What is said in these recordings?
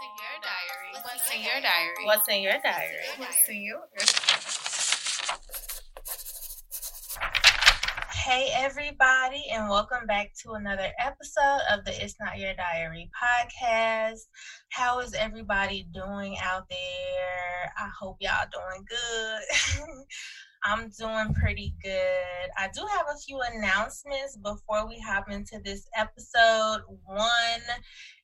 in your diary? What's in your diary? What's in your diary? What's in yours? Hey, everybody, and welcome back to another episode of the It's Not Your Diary podcast. How is everybody doing out there? I hope y'all doing good. I'm doing pretty good. I do have a few announcements before we hop into this episode. One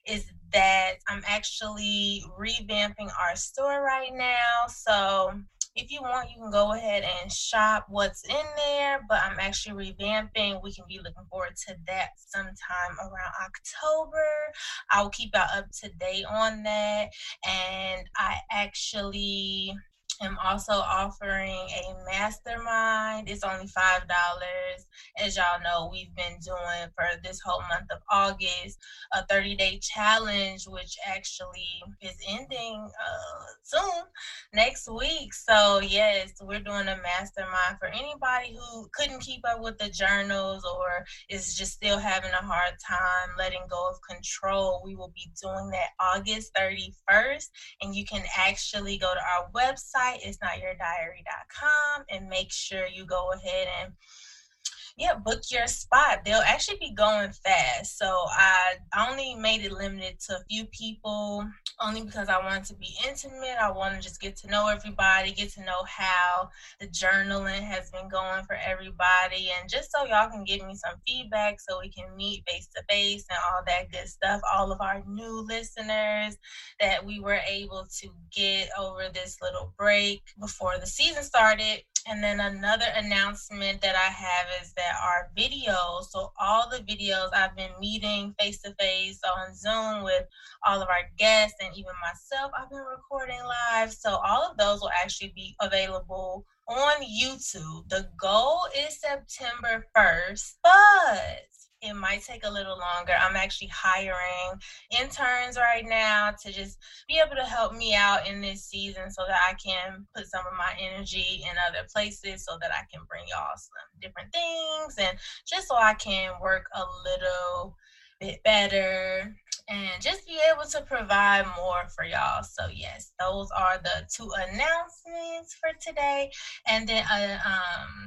is that I'm actually revamping our store right now. So if you want, you can go ahead and shop what's in there, but I'm actually revamping. We can be looking forward to that sometime around October. I will keep y'all up to date on that. And I actually am also offering a mastermind. It's only $5. As y'all know, we've been doing for this whole month of August a 30 day challenge, which actually is ending uh, soon next week. So, yes, we're doing a mastermind for anybody who couldn't keep up with the journals or is just still having a hard time letting go of control. We will be doing that August 31st, and you can actually go to our website website, it's not your diary.com, and make sure you go ahead and yeah, book your spot. They'll actually be going fast. So I only made it limited to a few people, only because I wanted to be intimate. I want to just get to know everybody, get to know how the journaling has been going for everybody, and just so y'all can give me some feedback so we can meet face to face and all that good stuff. All of our new listeners that we were able to get over this little break before the season started and then another announcement that I have is that our videos, so all the videos I've been meeting face to face on Zoom with all of our guests and even myself, I've been recording live. So all of those will actually be available on YouTube. The goal is September 1st, but it might take a little longer. I'm actually hiring interns right now to just be able to help me out in this season so that I can put some of my energy in other places so that I can bring y'all some different things and just so I can work a little bit better and just be able to provide more for y'all. So yes, those are the two announcements for today. And then uh, um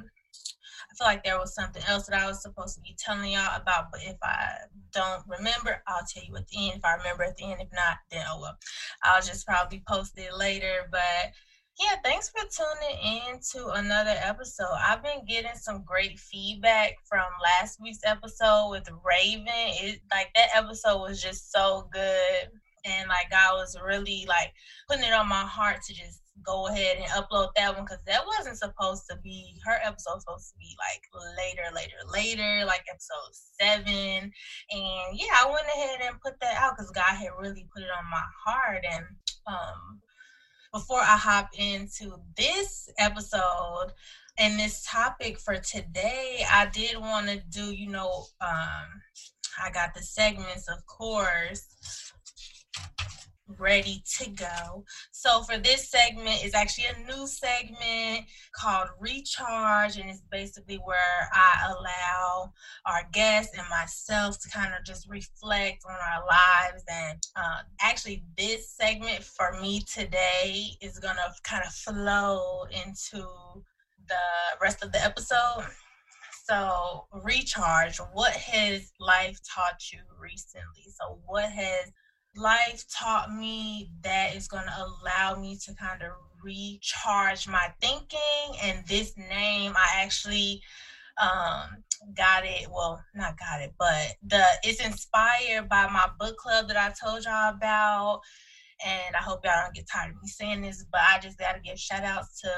feel like there was something else that I was supposed to be telling y'all about, but if I don't remember, I'll tell you at the end. If I remember at the end, if not, then oh well. I'll just probably post it later. But yeah, thanks for tuning in to another episode. I've been getting some great feedback from last week's episode with Raven. It like that episode was just so good. And like God was really like putting it on my heart to just go ahead and upload that one because that wasn't supposed to be her episode supposed to be like later later later like episode seven. And yeah i went ahead and put that out because god had really put it on my heart. And um before i hop into this episode and this topic for today i did want to do you know um i got the segments of course ready to go. So for this segment is actually a new segment called Recharge and it's basically where I allow our guests and myself to kind of just reflect on our lives and uh, actually this segment for me today is going to kind of flow into the rest of the episode. So, recharge. What has life taught you recently? So, what has life taught me that is going to allow me to kind of recharge my thinking. And this name, I actually um, got it. Well, not got it, but the it's inspired by my book club that I told y'all about and I hope y'all don't get tired of me saying this, but I just got to give shout outs to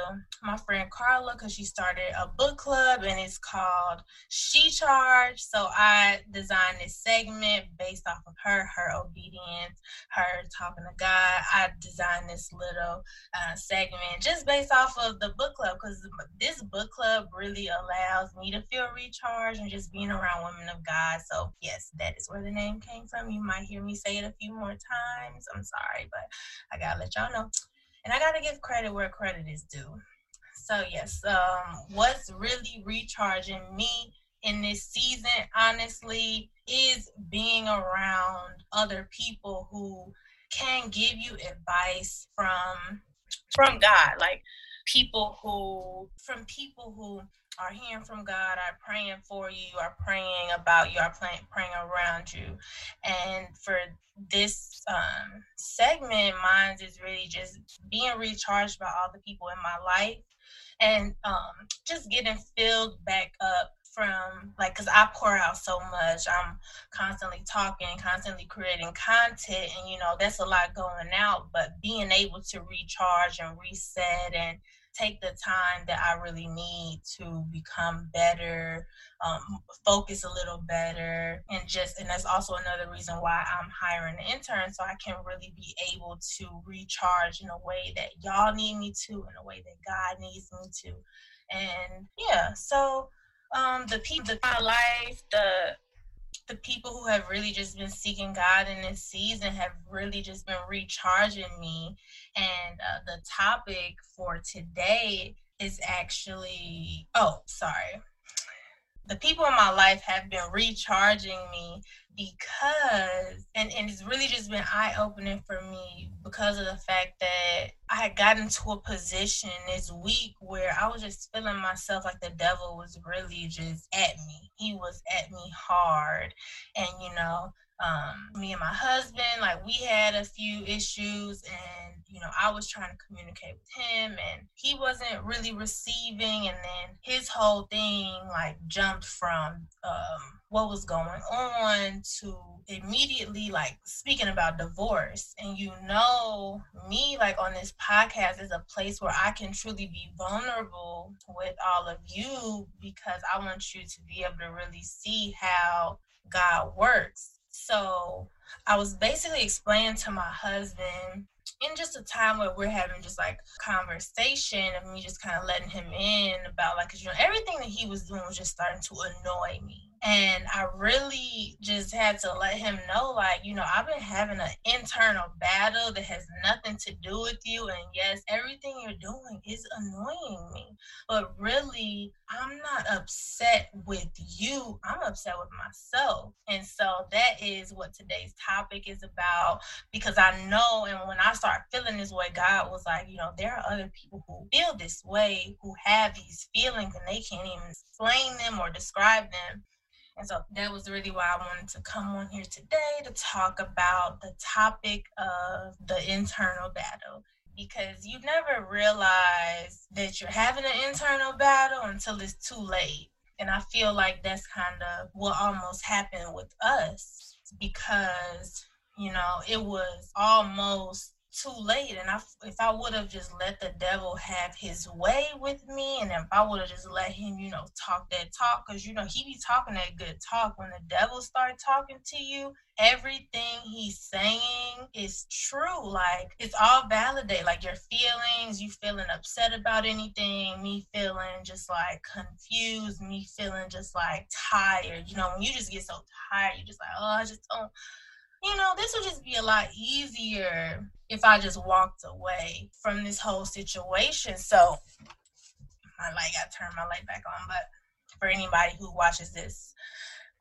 my friend Carla because she started a book club and it's called She Charge. So I designed this segment based off of her, her obedience, her talking to God. I designed this little uh, segment just based off of the book club because this book club really allows me to feel recharged and just being around women of God. So, yes, that is where the name came from. You might hear me say it a few more times. I'm sorry but I gotta let y'all know. And I gotta give credit where credit is due. So yes, um, what's really recharging me in this season, honestly, is being around other people who can give you advice from from God, like people who from people who are hearing from God, are praying for you, are praying about you, are praying, praying around you. And for this um, segment, mine is really just being recharged by all the people in my life and um, just getting filled back up from like because i pour out so much i'm constantly talking constantly creating content and you know that's a lot going out but being able to recharge and reset and take the time that I really need to become better, um, focus a little better, and just and that's also another reason why I'm hiring an intern so I can really be able to recharge in a way that y'all need me to, in a way that God needs me to, and yeah, so um, the people, the my life, the the people who have really just been seeking God in this season have really just been recharging me. And uh, the topic for today is actually, oh, sorry. The people in my life have been recharging me because and, and it's really just been eye-opening for me because of the fact that i had gotten to a position this week where i was just feeling myself like the devil was really just at me. He was at me hard. And you know um, me and my husband, like we had a few issues, and you know, I was trying to communicate with him, and he wasn't really receiving. And then his whole thing like jumped from um, what was going on to immediately like speaking about divorce. And you know, me like on this podcast is a place where I can truly be vulnerable with all of you because I want you to be able to really see how God works so I was basically explaining to my husband in just a time where we're having just like conversation of me just kind of letting him in about like, cause you know, everything that he was doing was just starting to annoy me. And I really just had to let him know, like, you know, I've been having an internal battle that has nothing to do with you. And yes, everything you're doing is annoying me. But really, I'm not upset with you. I'm upset with myself. And so that is what today's topic is about because I know, and when I start feeling this way, God was like, you know, there are other people who feel this way, who have these feelings, and they can't even explain them or describe them. And so that was really why I wanted to come on here today to talk about the topic of the internal battle. Because you never realize that you're having an internal battle until it's too late. And I feel like that's kind of what almost happened with us because, you know, it was almost too late and I, if i would have just let the devil have his way with me and if i would have just let him you know talk that talk because you know he be talking that good talk. When the devil start talking to you everything he's saying is true like it's all validate like your feelings you feeling upset about anything me feeling just like confused me feeling just like tired you know when you just get so tired you just like oh i just don't you know, this would just be a lot easier if I just walked away from this whole situation. So my light got turned my light back on, but for anybody who watches this,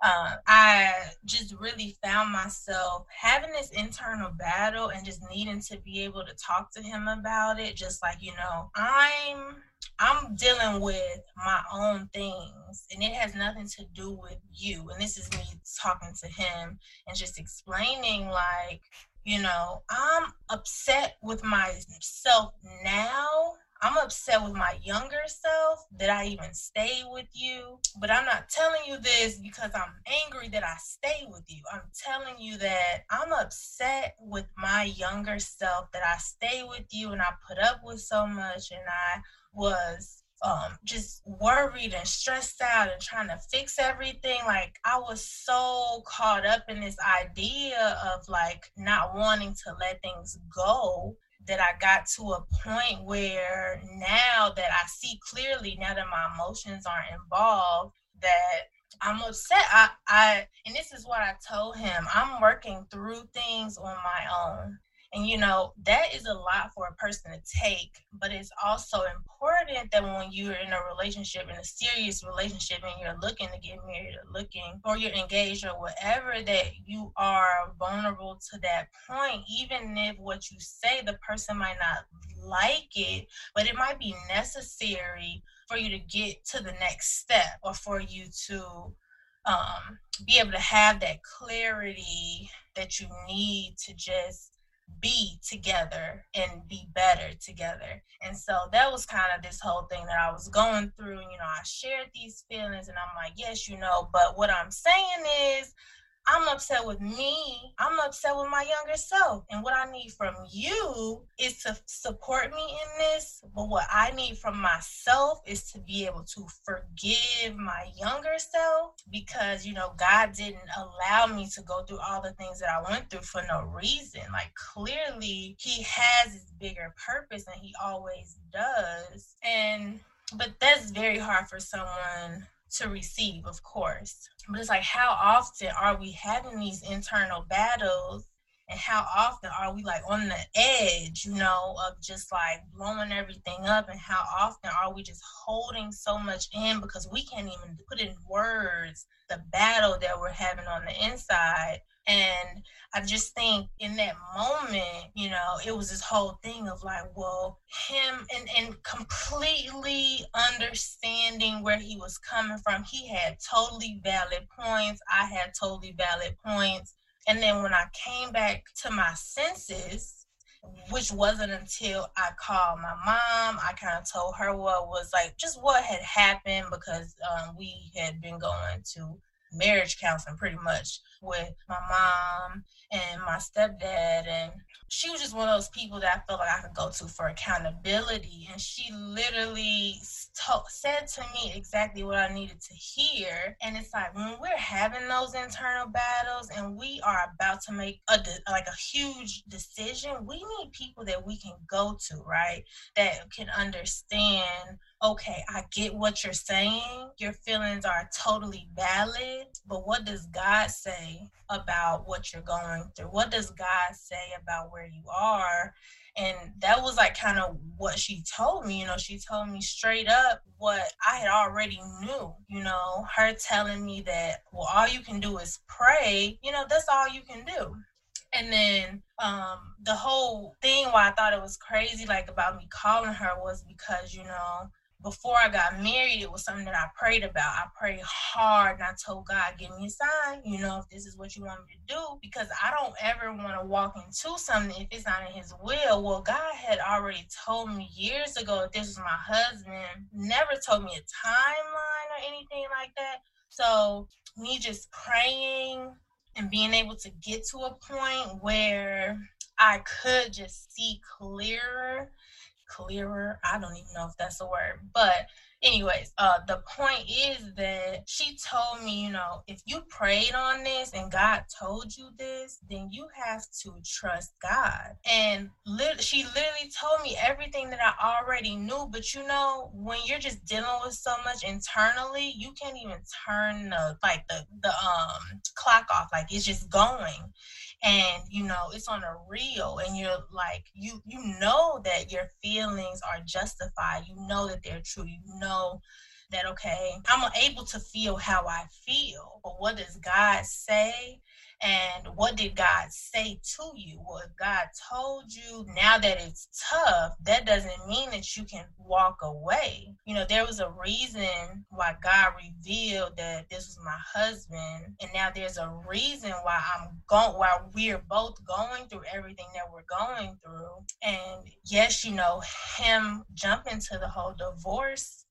uh, I just really found myself having this internal battle and just needing to be able to talk to him about it. Just like, you know, I'm I'm dealing with my own things and it has nothing to do with you. And this is me talking to him and just explaining, like, you know, I'm upset with myself now. I'm upset with my younger self that I even stay with you. But I'm not telling you this because I'm angry that I stay with you. I'm telling you that I'm upset with my younger self that I stay with you and I put up with so much and I was um, just worried and stressed out and trying to fix everything. Like I was so caught up in this idea of like not wanting to let things go that I got to a point where now that I see clearly, now that my emotions aren't involved, that I'm upset. I, I and this is what I told him. I'm working through things on my own. And you know, that is a lot for a person to take, but it's also important that when you're in a relationship, in a serious relationship, and you're looking to get married or looking, or you're engaged or whatever, that you are vulnerable to that point, even if what you say, the person might not like it, but it might be necessary for you to get to the next step or for you to um, be able to have that clarity that you need to just be together and be better together. And so that was kind of this whole thing that I was going through. You know, I shared these feelings and I'm like, yes, you know, but what I'm saying is I'm upset with me. I'm upset with my younger self. And what I need from you is to support me in this. But what I need from myself is to be able to forgive my younger self because, you know, God didn't allow me to go through all the things that I went through for no reason. Like, clearly, He has His bigger purpose and He always does. And, but that's very hard for someone to receive, of course. But it's like, how often are we having these internal battles? And how often are we like on the edge, you know, of just like blowing everything up? And how often are we just holding so much in because we can't even put in words the battle that we're having on the inside? And I just think in that moment, you know, it was this whole thing of like, well, him and, and completely understanding where he was coming from. He had totally valid points. I had totally valid points. And then when I came back to my senses, which wasn't until I called my mom. I kind of told her what was like, just what had happened because um, we had been going to marriage counseling pretty much with my mom and my stepdad. And she was just one of those people that I felt like I could go to for accountability. And she literally told, said to me exactly what I needed to hear and it's like when we're having those internal battles and we are about to make a like a huge decision we need people that we can go to right that can understand okay, I get what you're saying. Your feelings are totally valid. But what does God say about what you're going through? What does God say about where you are? And that was like kind of what she told me. You know, she told me straight up what I had already knew. You know, her telling me that, well, all you can do is pray. You know, that's all you can do. And then um, the whole thing why I thought it was crazy, like about me calling her, was because, you know, before I got married, it was something that I prayed about. I prayed hard and I told God, give me a sign, you know, if this is what you want me to do, because I don't ever want to walk into something if it's not in His will. Well, God had already told me years ago that this was my husband, never told me a timeline or anything like that. So, me just praying and being able to get to a point where I could just see clearer clearer. I don't even know if that's a word, but anyways, uh, the point is that she told me, you know, if you prayed on this and God told you this, then you have to trust God. And li- she literally told me everything that I already knew. But you know, when you're just dealing with so much internally, you can't even turn the like the the um clock off. Like it's just going and you know it's on a reel and you're like you you know that your feelings are justified. You know that they're true. You know that okay i'm able to feel how i feel. But what does god say and what did God say to you? If God told you now that it's tough, that doesn't mean that you can walk away. You know, there was a reason why God revealed that this was my husband, and now there's a reason why I'm going, why we're both going through everything that we're going through. And yes, you know, him jumping to the whole divorce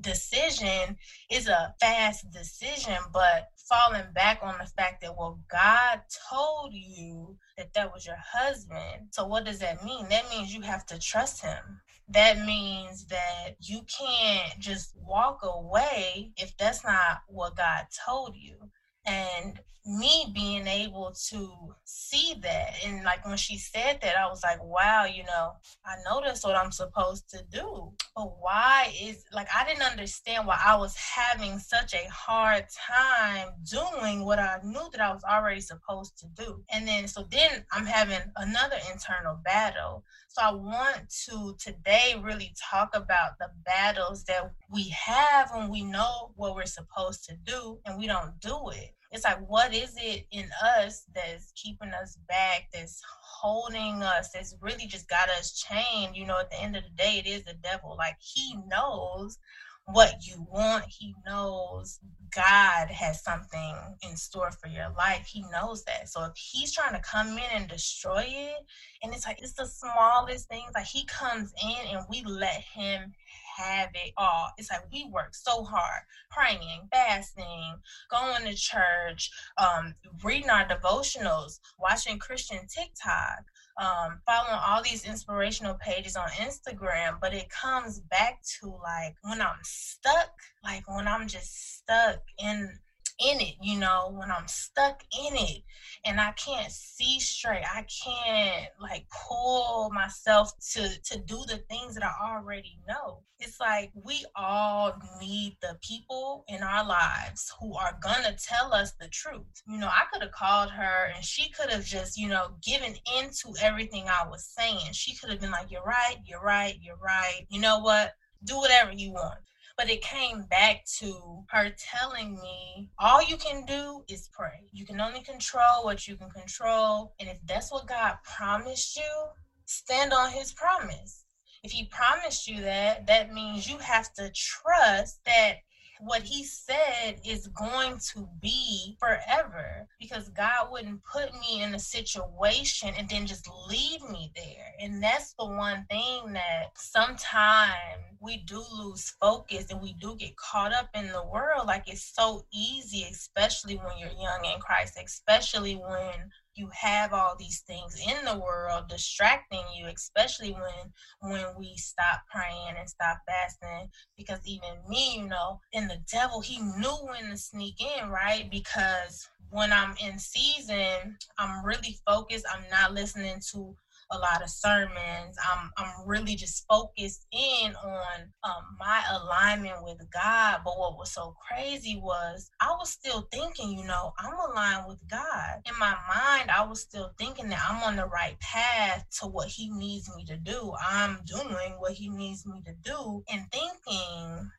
decision is a fast decision, but falling back on the fact that, well, God told you that that was your husband. So, what does that mean? That means you have to trust him. That means that you can't just walk away if that's not what God told you. And me being able to see that. And like when she said that i was like wow you know i know that's what i'm supposed to do. But why is like i didn't understand why i was having such a hard time doing what i knew that i was already supposed to do. And then so then i'm having another internal battle. So i want to today really talk about the battles that we have when we know what we're supposed to do and we don't do it it's like what is it in us that's keeping us back that's holding us that's really just got us chained? You know at the end of the day it is the devil. Like he knows what you want. He knows god has something in store for your life. He knows that. So if he's trying to come in and destroy it and it's like it's the smallest things like he comes in and we let him have it all. It's like we work so hard, praying, fasting, going to church, um, reading our devotionals, watching Christian TikTok, um, following all these inspirational pages on Instagram, but it comes back to like when I'm stuck, like when I'm just stuck in in it, you know, when I'm stuck in it and I can't see straight, I can't like pull myself to to do the things that I already know. It's like we all need the people in our lives who are gonna tell us the truth. You know, I could have called her and she could have just, you know, given into everything I was saying. She could have been like, You're right, you're right, you're right. You know what? Do whatever you want. But it came back to her telling me, all you can do is pray. You can only control what you can control. And if that's what God promised you, stand on his promise. If he promised you that, that means you have to trust that what he said is going to be forever because God wouldn't put me in a situation and then just leave me there. And that's the one thing that sometimes we do lose focus and we do get caught up in the world. Like it's so easy, especially when you're young in Christ, especially when you have all these things in the world distracting you especially when when we stop praying and stop fasting. Because even me you know and the devil he knew when to sneak in right? Because when i'm in season i'm really focused. I'm not listening to a lot of sermons. I'm I'm really just focused in on um, my alignment with God. But what was so crazy was I was still thinking, you know, I'm aligned with God. In my mind, I was still thinking that I'm on the right path to what He needs me to do. I'm doing what He needs me to do, and thinking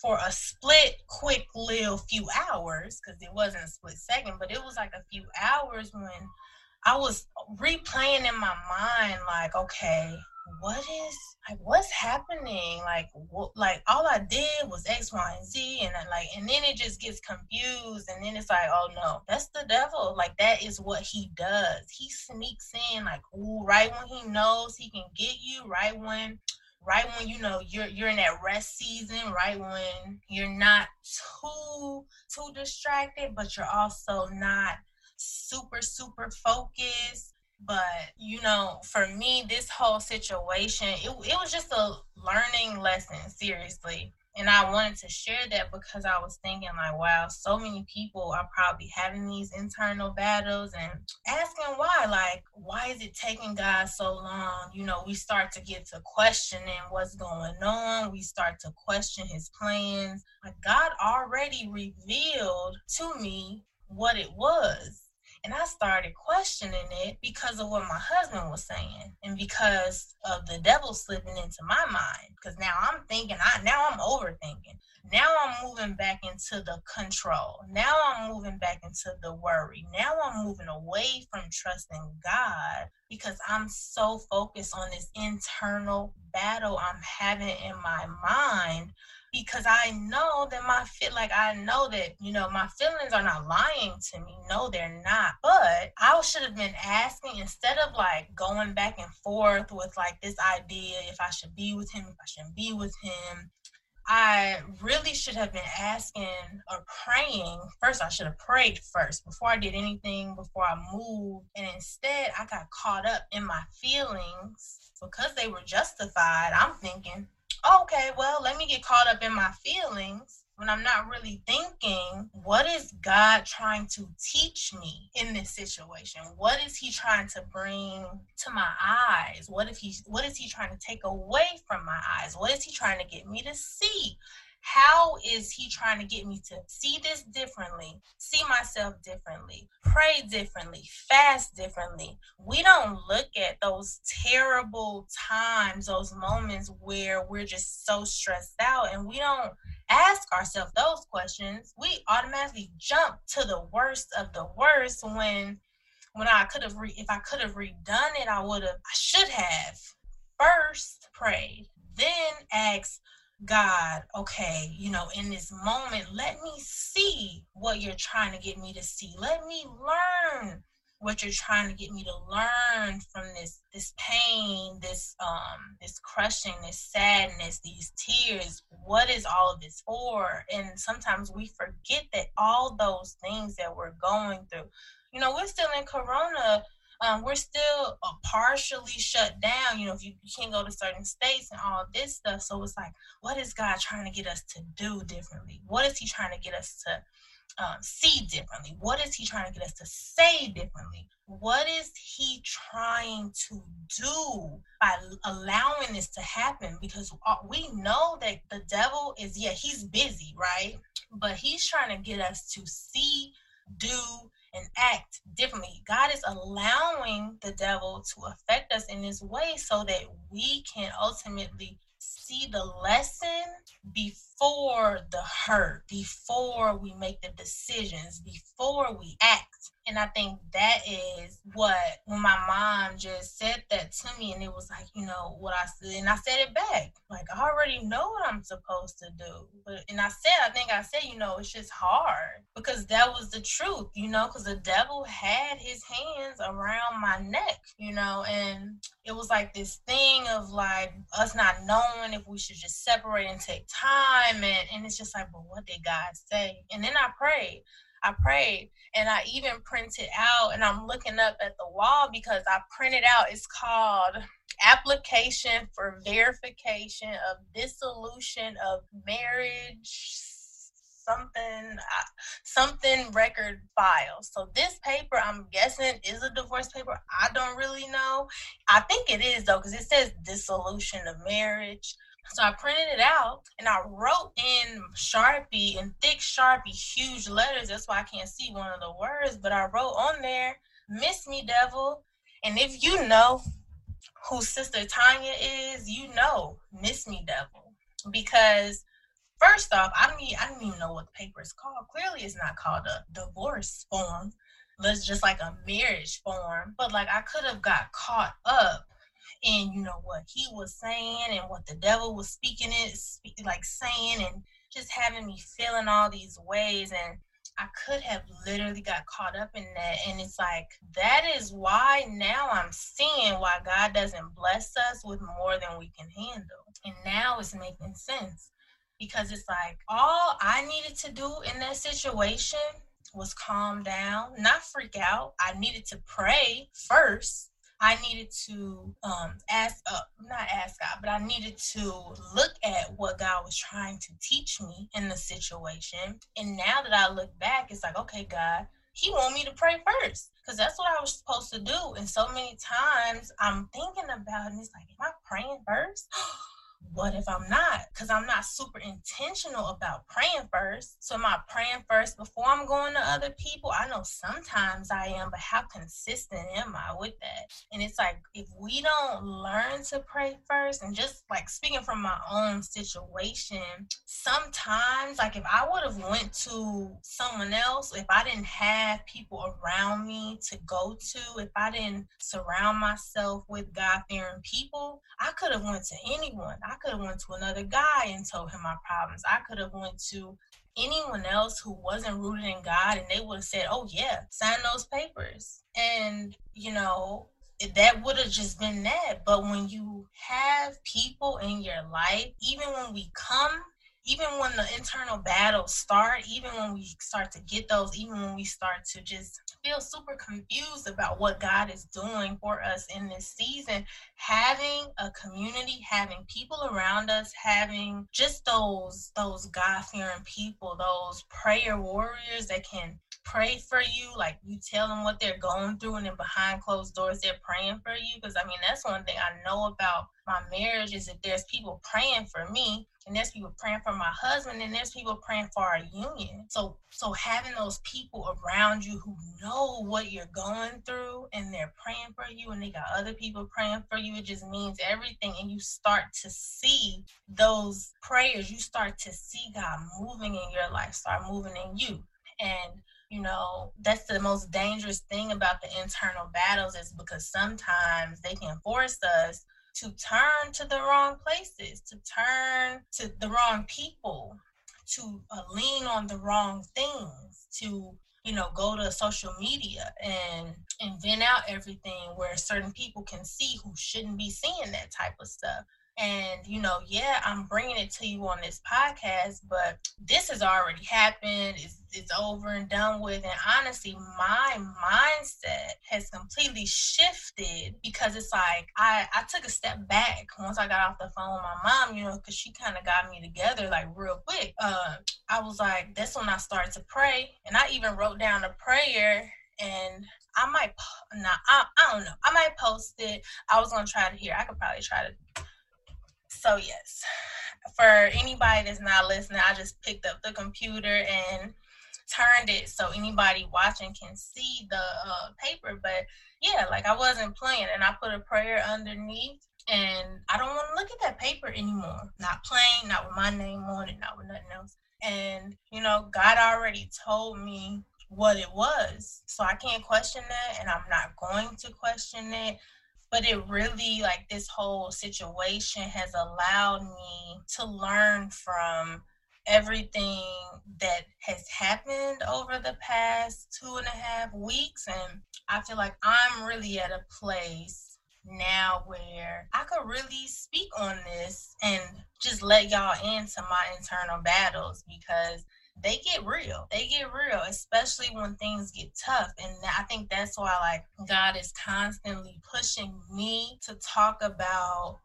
for a split, quick little few hours, because it wasn't a split second, but it was like a few hours when I was replaying in my mind, like, okay, what is like what's happening? Like, what, like all I did was X, Y, and Z, and I, like, and then it just gets confused, and then it's like, oh no, that's the devil. Like that is what he does. He sneaks in, like, ooh, right when he knows he can get you, right when right when you know you're you're in that rest season, right when you're not too too distracted, but you're also not super, super focused. But, you know, for me, this whole situation, it, it was just a learning lesson, seriously. And I wanted to share that because I was thinking, like, wow, so many people are probably having these internal battles and asking why. Like, why is it taking God so long? You know, we start to get to questioning what's going on. We start to question his plans. Like, God already revealed to me what it was. And I started questioning it because of what my husband was saying and because of the devil slipping into my mind. Because now I'm thinking, I now I'm overthinking. Now I'm moving back into the control. Now I'm moving back into the worry. Now I'm moving away from trusting God because I'm so focused on this internal battle I'm having in my mind because I know that my fit like I know that you know my feelings are not lying to me. No, they're not. But I should have been asking instead of like going back and forth with like this idea if I should be with him, if I shouldn't be with him. I really should have been asking or praying. First, I should have prayed first before I did anything, before I moved. And instead, I got caught up in my feelings because they were justified. I'm thinking, okay, well, let me get caught up in my feelings when I'm not really thinking, what is God trying to teach me in this situation? What is he trying to bring to my eyes? What if he what is he trying to take away from my eyes? What is he trying to get me to see? How is he trying to get me to see this differently, see myself differently, pray differently, fast differently? We don't look at those terrible times, those moments where we're just so stressed out, and we don't ask ourselves those questions. We automatically jump to the worst of the worst when when I could have re- if I could have redone it, I would have I should have first prayed, then asked God, okay, you know, in this moment, let me see what you're trying to get me to see. Let me learn what you're trying to get me to learn from this this pain, this um this crushing, this sadness, these tears. What is all of this for? And sometimes we forget that all those things that we're going through. You know, we're still in corona um, we're still uh, partially shut down. You know, if you, you can't go to certain states and all this stuff. So it's like, what is God trying to get us to do differently? What is He trying to get us to um, see differently? What is He trying to get us to say differently? What is He trying to do by allowing this to happen? Because uh, we know that the devil is, yeah, he's busy, right? But he's trying to get us to see, do, and act differently. God is allowing the devil to affect us in this way so that we can ultimately see the lesson before the hurt, before we make the decisions, before we act. And I think that is what when my mom just said that to me, and it was like, you know, what I said, and I said it back. Like I already know what I'm supposed to do. But and I said, I think I said, you know, it's just hard because that was the truth, you know, because the devil had his hands around my neck, you know, and it was like this thing of like us not knowing if we should just separate and take time and, and it's just like, but what did God say? And then I prayed. I prayed and I even printed out and I'm looking up at the wall because I printed out it's called application for verification of dissolution of marriage something uh, something record file. So this paper I'm guessing is a divorce paper. I don't really know. I think it is though cuz it says dissolution of marriage. So I printed it out and I wrote in Sharpie in thick Sharpie, huge letters. That's why I can't see one of the words, but I wrote on there, Miss Me Devil. And if you know who Sister Tanya is, you know Miss Me Devil. Because first off, I don't, I don't even know what the paper is called. Clearly, it's not called a divorce form. It's just like a marriage form. But like I could have got caught up and you know what he was saying and what the devil was speaking it like saying and just having me feeling all these ways and I could have literally got caught up in that. And it's like, that is why now I'm seeing why God doesn't bless us with more than we can handle. And now it's making sense because it's like all I needed to do in that situation was calm down, not freak out. I needed to pray first I needed to um, ask, uh, not ask God, but I needed to look at what God was trying to teach me in the situation. And now that I look back, it's like, okay, God, He want me to pray first because that's what I was supposed to do. And so many times I'm thinking about it, and it's like, am I praying first? what if I'm not? Because I'm not super intentional about praying first. So am I praying first before I'm going to other people? I know sometimes I am, but how consistent am I with that? And it's like if we don't learn to pray first, and just like speaking from my own situation, sometimes like if I would have went to someone else, if I didn't have people around me to go to, if I didn't surround myself with God fearing people, I could have went to anyone. Could have went to another guy and told him my problems. I could have went to anyone else who wasn't rooted in God and they would have said, "Oh yeah, sign those papers." And you know, that would have just been that. But when you have people in your life, even when we come even when the internal battles start, even when we start to get those, even when we start to just feel super confused about what God is doing for us in this season. Having a community, having people around us, having just those those God fearing people, those prayer warriors that can pray for you. Like you tell them what they're going through, and then behind closed doors, they're praying for you. Because I mean, that's one thing I know about my marriage is that there's people praying for me, and there's people praying for my husband, and there's people praying for our union. So, so having those people around you who know what you're going through, and they're praying for you, and they got other people praying for you, it just means everything. And you start to see those prayers. You start to see God moving in your life, start moving in you, and you know that's the most dangerous thing about the internal battles is because sometimes they can force us to turn to the wrong places to turn to the wrong people to uh, lean on the wrong things to you know go to social media and and vent out everything where certain people can see who shouldn't be seeing that type of stuff and, you know, yeah, I'm bringing it to you on this podcast, but this has already happened. It's, it's over and done with. And honestly, my mindset has completely shifted because it's like I, I took a step back once I got off the phone with my mom, you know, because she kind of got me together like real quick. Uh, I was like, that's when I started to pray. And I even wrote down a prayer and I might, not, I, I don't know. I might post it. I was gonna try to hear. I could probably try to so yes, for anybody that's not listening, I just picked up the computer and turned it so anybody watching can see the uh, paper. But yeah, like I wasn't playing, and I put a prayer underneath. And I don't want to look at that paper anymore. Not playing, not with my name on it, not with nothing else. And you know, God already told me what it was. So I can't question that and I'm not going to question it but it really like this whole situation has allowed me to learn from everything that has happened over the past two and a half weeks and i feel like i'm really at a place now where i could really speak on this and just let y'all into my internal battles because they get real. They get real, especially when things get tough. And I think that's why, like, God is constantly pushing me to talk about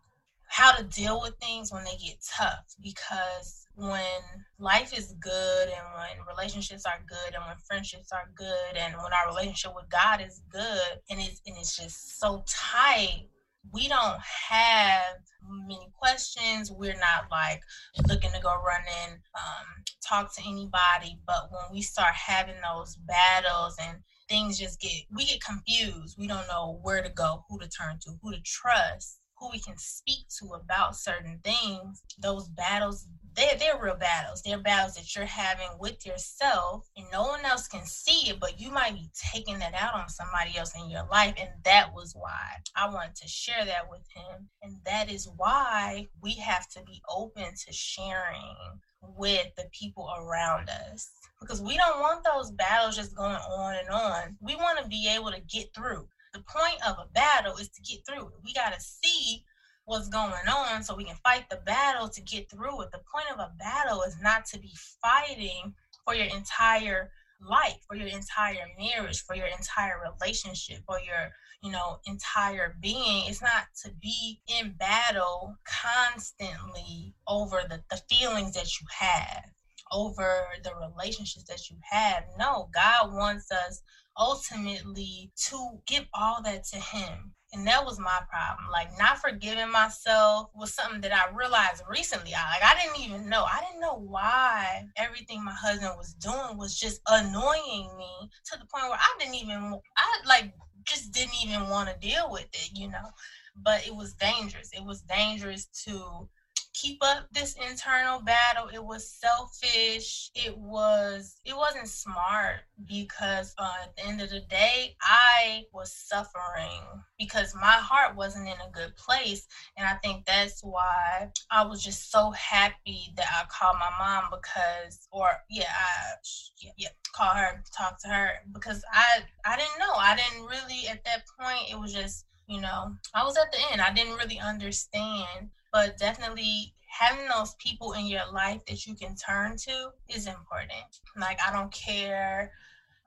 how to deal with things when they get tough. Because when life is good and when relationships are good and when friendships are good and when our relationship with God is good and it's, and it's just so tight, we don't have many questions. We're not like looking to go running, um, talk to anybody. But when we start having those battles and things just get, we get confused. We don't know where to go, who to turn to, who to trust who we can speak to about certain things, those battles, they're, they're real battles. They're battles that you're having with yourself and no one else can see it, but you might be taking that out on somebody else in your life. And that was why I wanted to share that with him. And that is why we have to be open to sharing with the people around us because we don't want those battles just going on and on. We want to be able to get through the point of a battle is to get through it. We got to see what's going on so we can fight the battle to get through it. The point of a battle is not to be fighting for your entire life, for your entire marriage, for your entire relationship, for your, you know, entire being. It's not to be in battle constantly over the, the feelings that you have, over the relationships that you have. No, God wants us ultimately to give all that to him and that was my problem like not forgiving myself was something that i realized recently. I, like i didn't even know. I didn't know why everything my husband was doing was just annoying me to the point where i didn't even i like just didn't even want to deal with it you know? But it was dangerous. It was dangerous to keep up this internal battle. It was selfish. It was it wasn't smart because uh, at the end of the day i was suffering because my heart wasn't in a good place. And i think that's why i was just so happy that i called my mom because or yeah i yeah, yeah call her talk to her because i i didn't know. I didn't really at that point it was just you know i was at the end i didn't really understand but definitely having those people in your life that you can turn to is important. Like, I don't care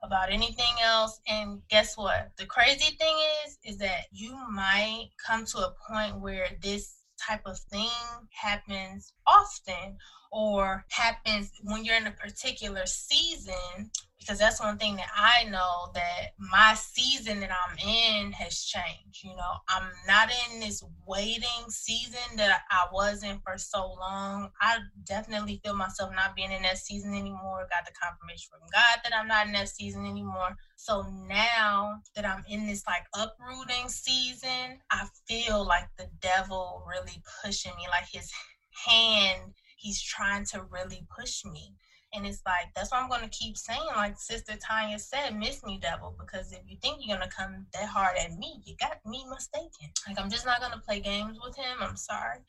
about anything else. And guess what? The crazy thing is, is that you might come to a point where this type of thing happens often or happens when you're in a particular season because that's one thing that I know that my season that I'm in has changed. You know, I'm not in this waiting season that I was in for so long. I definitely feel myself not being in that season anymore. Got the confirmation from God that I'm not in that season anymore. So now that I'm in this like uprooting season, I feel like the devil really pushing me, like his hand, he's trying to really push me and it's like that's why I'm gonna keep saying, like Sister Tanya said, miss me, devil, because if you think you're gonna come that hard at me, you got me mistaken. Like I'm just not gonna play games with him. I'm sorry,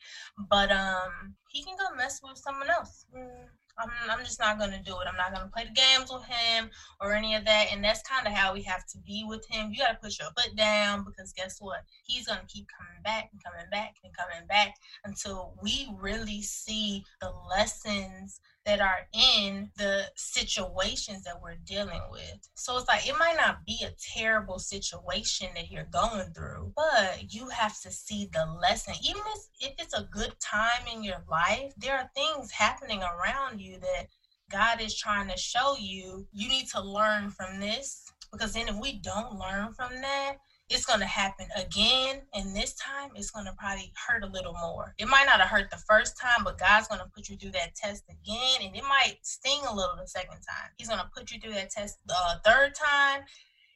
but um, he can go mess with someone else. Mm, I'm, I'm just not going to do it. I'm not going to play the games with him or any of that. And that's kind of how we have to be with him. You got to put your foot down because guess what? He's going to keep coming back and coming back and coming back until we really see the lessons that are in the situations that we're dealing with. So it's like it might not be a terrible situation that you're going through, but you have to see the lesson. Even if it's a good time in your life, there are things happening around you that God is trying to show you. You need to learn from this because then if we don't learn from that, it's going to happen again. And this time it's going to probably hurt a little more. It might not have hurt the first time, but God's going to put you through that test again. And it might sting a little the second time. He's going to put you through that test the third time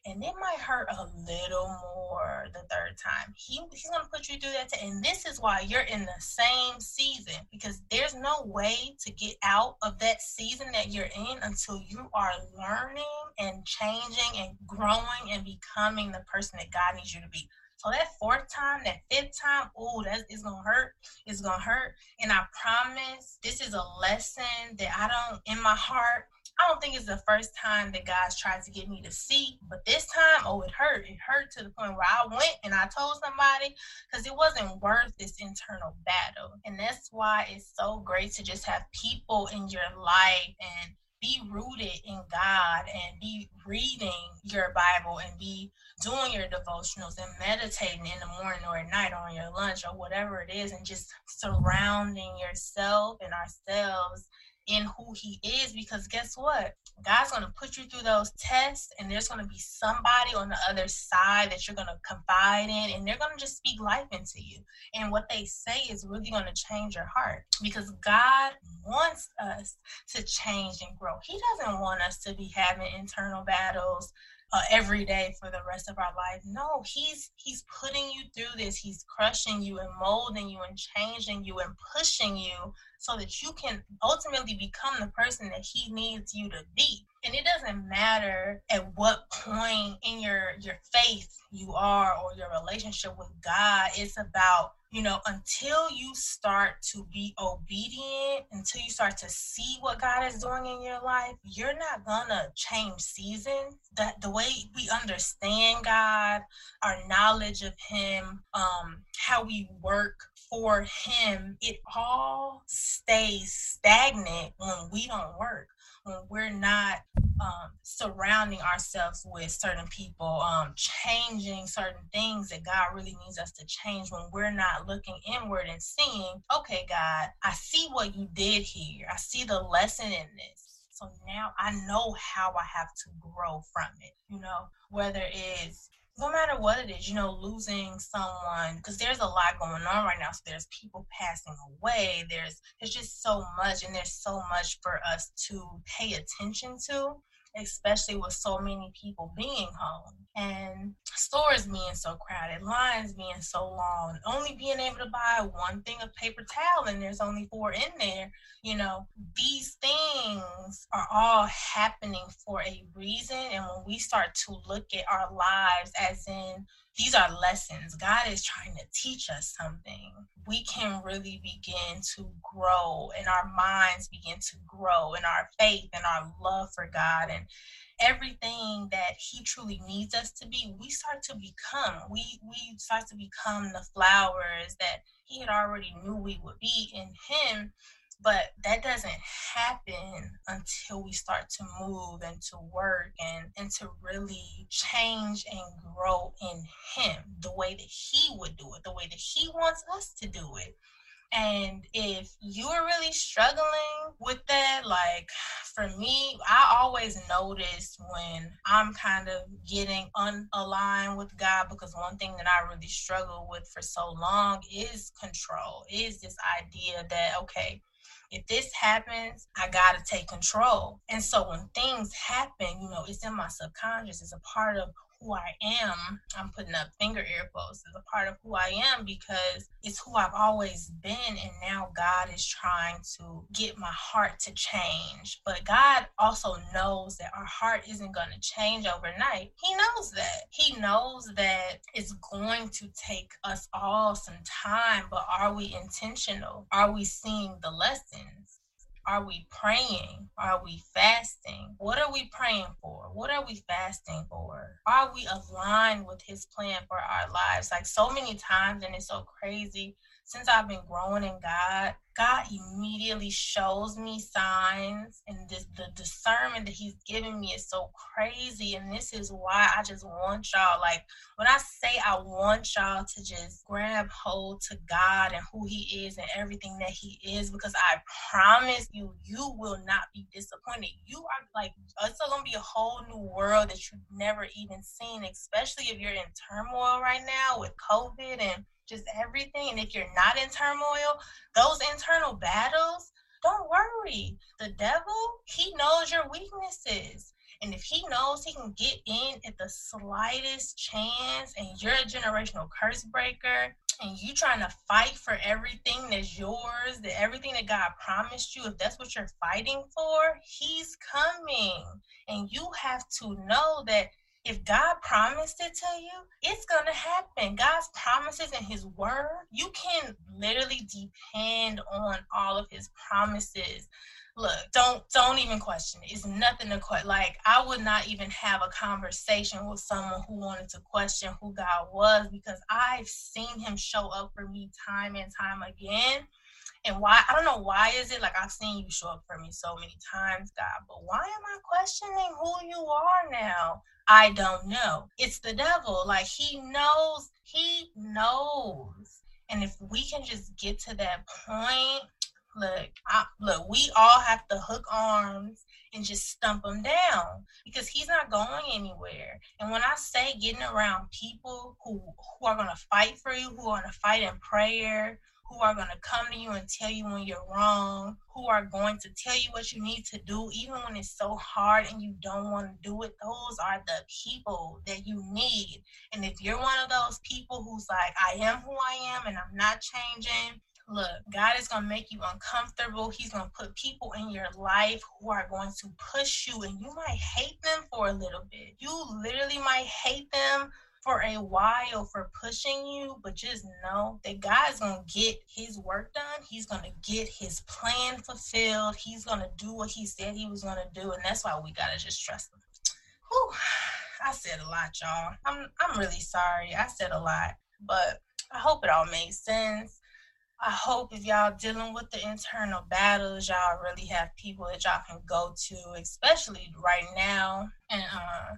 and it might hurt a little more the third time. He, he's going to put you through that. And this is why you're in the same season because there's no way to get out of that season that you're in until you are learning and changing and growing and becoming the person that God needs you to be. So that fourth time, that fifth time, oh, that is gonna hurt. It's gonna hurt. And I promise this is a lesson that I don't in my heart I don't think it's the first time that God's tried to get me to see, but this time, oh, it hurt. It hurt to the point where I went and I told somebody because it wasn't worth this internal battle. And that's why it's so great to just have people in your life and be rooted in God and be reading your Bible and be doing your devotionals and meditating in the morning or at night or on your lunch or whatever it is and just surrounding yourself and ourselves in who he is because guess what? God's going to put you through those tests and there's going to be somebody on the other side that you're going to confide in and they're going to just speak life into you. And what they say is really going to change your heart because God wants us to change and grow. He doesn't want us to be having internal battles uh, every day for the rest of our life. No, he's he's putting you through this. He's crushing you and molding you and changing you and pushing you so that you can ultimately become the person that he needs you to be. And it doesn't matter at what point in your your faith you are or your relationship with God. It's about you know, until you start to be obedient, until you start to see what God is doing in your life, you're not gonna change season. That the way we understand God, our knowledge of Him, um, how we work for Him, it all stays stagnant when we don't work when we're not um, surrounding ourselves with certain people, um, changing certain things that God really needs us to change when we're not looking inward and seeing, okay, God, I see what you did here. I see the lesson in this. So now I know how I have to grow from it, you know, whether it's no matter what it is, you know, losing someone because there's a lot going on right now. So there's people passing away. There's there's just so much, and there's so much for us to pay attention to especially with so many people being home and stores being so crowded, lines being so long, only being able to buy one thing of paper towel and there's only four in there. You know, these things are all happening for a reason. And when we start to look at our lives as in these are lessons. God is trying to teach us something. We can really begin to grow and our minds begin to grow and our faith and our love for God and everything that he truly needs us to be we start to become we we start to become the flowers that he had already knew we would be in him But that doesn't happen until we start to move and to work and, and to really change and grow in Him the way that He would do it, the way that He wants us to do it. And if you're really struggling with that, like for me, I always notice when I'm kind of getting unaligned with God because one thing that I really struggle with for so long is control, is this idea that, okay, if this happens, I got to take control. And so when things happen, you know, it's in my subconscious, it's a part of who I am, I'm putting up finger ear quotes as a part of who I am because it's who I've always been. And now God is trying to get my heart to change. But God also knows that our heart isn't going to change overnight. He knows that. He knows that it's going to take us all some time, but are we intentional? Are we seeing the lessons? Are we praying? Are we fasting? What are we praying for? What are we fasting for? Are we aligned with His plan for our lives? Like so many times, and it's so crazy since I've been growing in God, God immediately shows me signs, and this, the discernment that He's giving me is so crazy. And this is why I just want y'all, like, when I say I want y'all to just grab hold to God and who He is and everything that He is, because I promise you, you will not be disappointed. You are like, it's to be a whole new world that you've never even seen, especially if you're in turmoil right now with COVID and just everything. And if you're not in turmoil, those internal battles, don't worry. The devil, he knows your weaknesses. And if he knows he can get in at the slightest chance and you're a generational curse breaker and you trying to fight for everything that's yours, that everything that God promised you, if that's what you're fighting for, he's coming. And you have to know that if God promised it to you, it's going to happen. God's promises and his word, you can literally depend on all of his promises. Look, don't don't even question it. It's nothing to question. Like I would not even have a conversation with someone who wanted to question who God was because I've seen him show up for me time and time again and why i don't know why is it like i've seen you show up for me so many times god but why am i questioning who you are now I don't know. It's the devil. Like he knows, he knows. And if we can just get to that point, look, I, look, we all have to hook arms and just stump him down because he's not going anywhere. And when I say getting around people who who are going to fight for you, who are going to fight in prayer, who are going to come to you and tell you when you're wrong, who are going to tell you what you need to do, even when it's so hard and you don't want to do it. Those are the people that you need. And if you're one of those people who's like, I am who I am and I'm not changing, look, God is going to make you uncomfortable. He's going to put people in your life who are going to push you, and you might hate them for a little bit. You literally might hate them for a while for pushing you, but just know that God's gonna get his work done. He's gonna get his plan fulfilled. He's gonna do what he said he was gonna do, and that's why we gotta just trust him. Whew, I said a lot, y'all. I'm I'm really sorry. I said a lot, but I hope it all made sense. I hope if y'all dealing with the internal battles, y'all really have people that y'all can go to, especially right now. And uh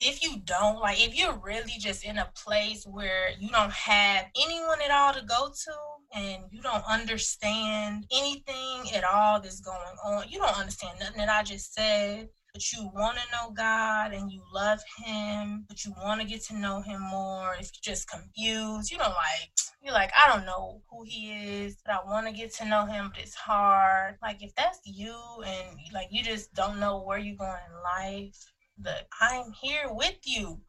if you don't like if you're really just in a place where you don't have anyone at all to go to and you don't understand anything at all that's going on you don't understand nothing that i just said but you want to know god and you love him but you want to get to know him more if you're just confused you don't like you're like i don't know who he is but i want to get to know him but it's hard. Like if that's you and like you just don't know where you're going in life the I'm here with you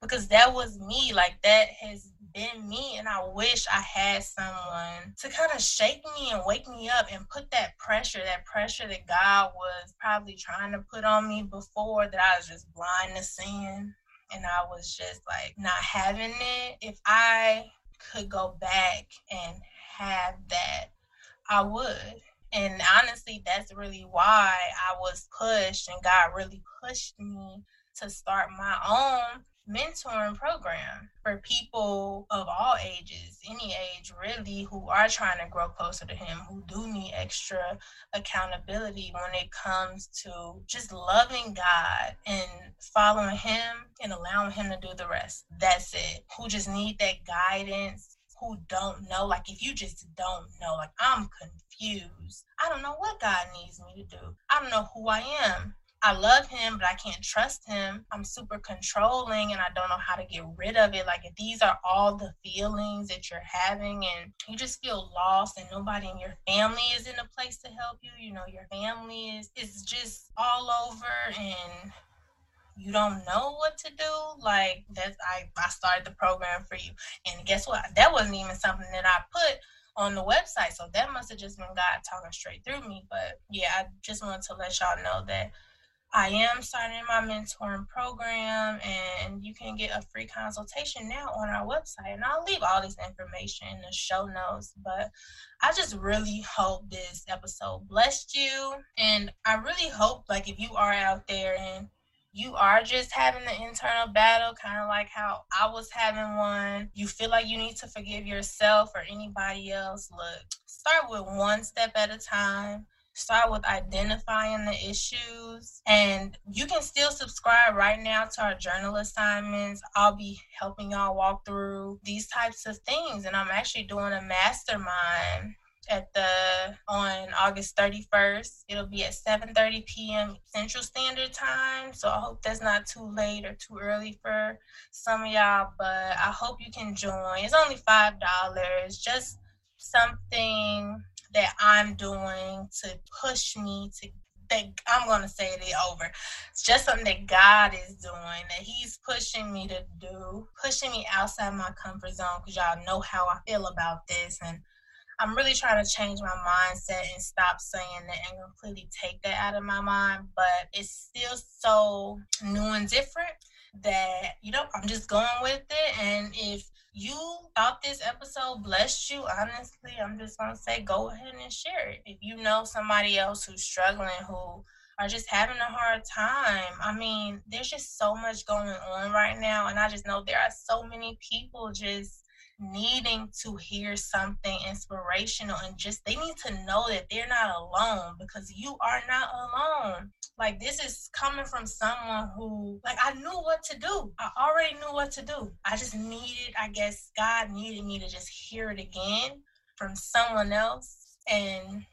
because that was me. Like that has been me. And I wish I had someone to kind of shake me and wake me up and put that pressure, that pressure that God was probably trying to put on me before that I was just blind to sin. And I was just like not having it. If I could go back and have that, I would. And honestly, that's really why I was pushed and God really pushed me to start my own mentoring program for people of all ages, any age really who are trying to grow closer to him who do need extra accountability when it comes to just loving god and following him and allowing him to do the rest. That's it. Who just need that guidance who don't know like if you just don't know like i'm confused i don't know what god needs me to do. I don't know who i am. I love him, but I can't trust him. I'm super controlling and I don't know how to get rid of it. Like, if these are all the feelings that you're having and you just feel lost and nobody in your family is in a place to help you, you know, your family is, is just all over and you don't know what to do like that's i i started the program for you. And guess what? That wasn't even something that i put on the website so that must have just been god talking straight through me but yeah i just wanted to let y'all know that I am starting my mentoring program, and you can get a free consultation now on our website. And I'll leave all this information in the show notes. But I just really hope this episode blessed you. And I really hope, like, if you are out there and you are just having the internal battle, kind of like how I was having one, you feel like you need to forgive yourself or anybody else, look, start with one step at a time start with identifying the issues. And you can still subscribe right now to our journal assignments. I'll be helping y'all walk through these types of things. And I'm actually doing a mastermind at the on August 31st. It'll be at 7:30 p.m. Central Standard Time. So I hope that's not too late or too early for some of y'all, but I hope you can join. It's only $5. Just something that I'm doing to push me to that I'm gonna say it over. It's just something that God is doing, that He's pushing me to do, pushing me outside my comfort zone because y'all know how I feel about this. And I'm really trying to change my mindset and stop saying that and completely take that out of my mind. But it's still so new and different that, you know, I'm just going with it. And if you thought this episode blessed you, honestly, I'm just gonna say go ahead and share it. If you know somebody else who's struggling, who are just having a hard time. I mean, there's just so much going on right now, and I just know there are so many people just needing to hear something inspirational and just they need to know that they're not alone because you are not alone. Like this is coming from someone who like I knew what to do. I already knew what to do. I just needed, I guess God needed me to just hear it again from someone else. And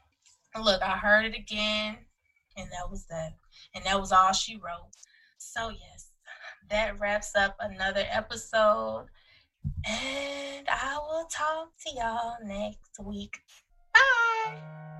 look, I heard it again and that was that. And that was all she wrote. So yes, that wraps up another episode and I will talk to y'all next week. Bye.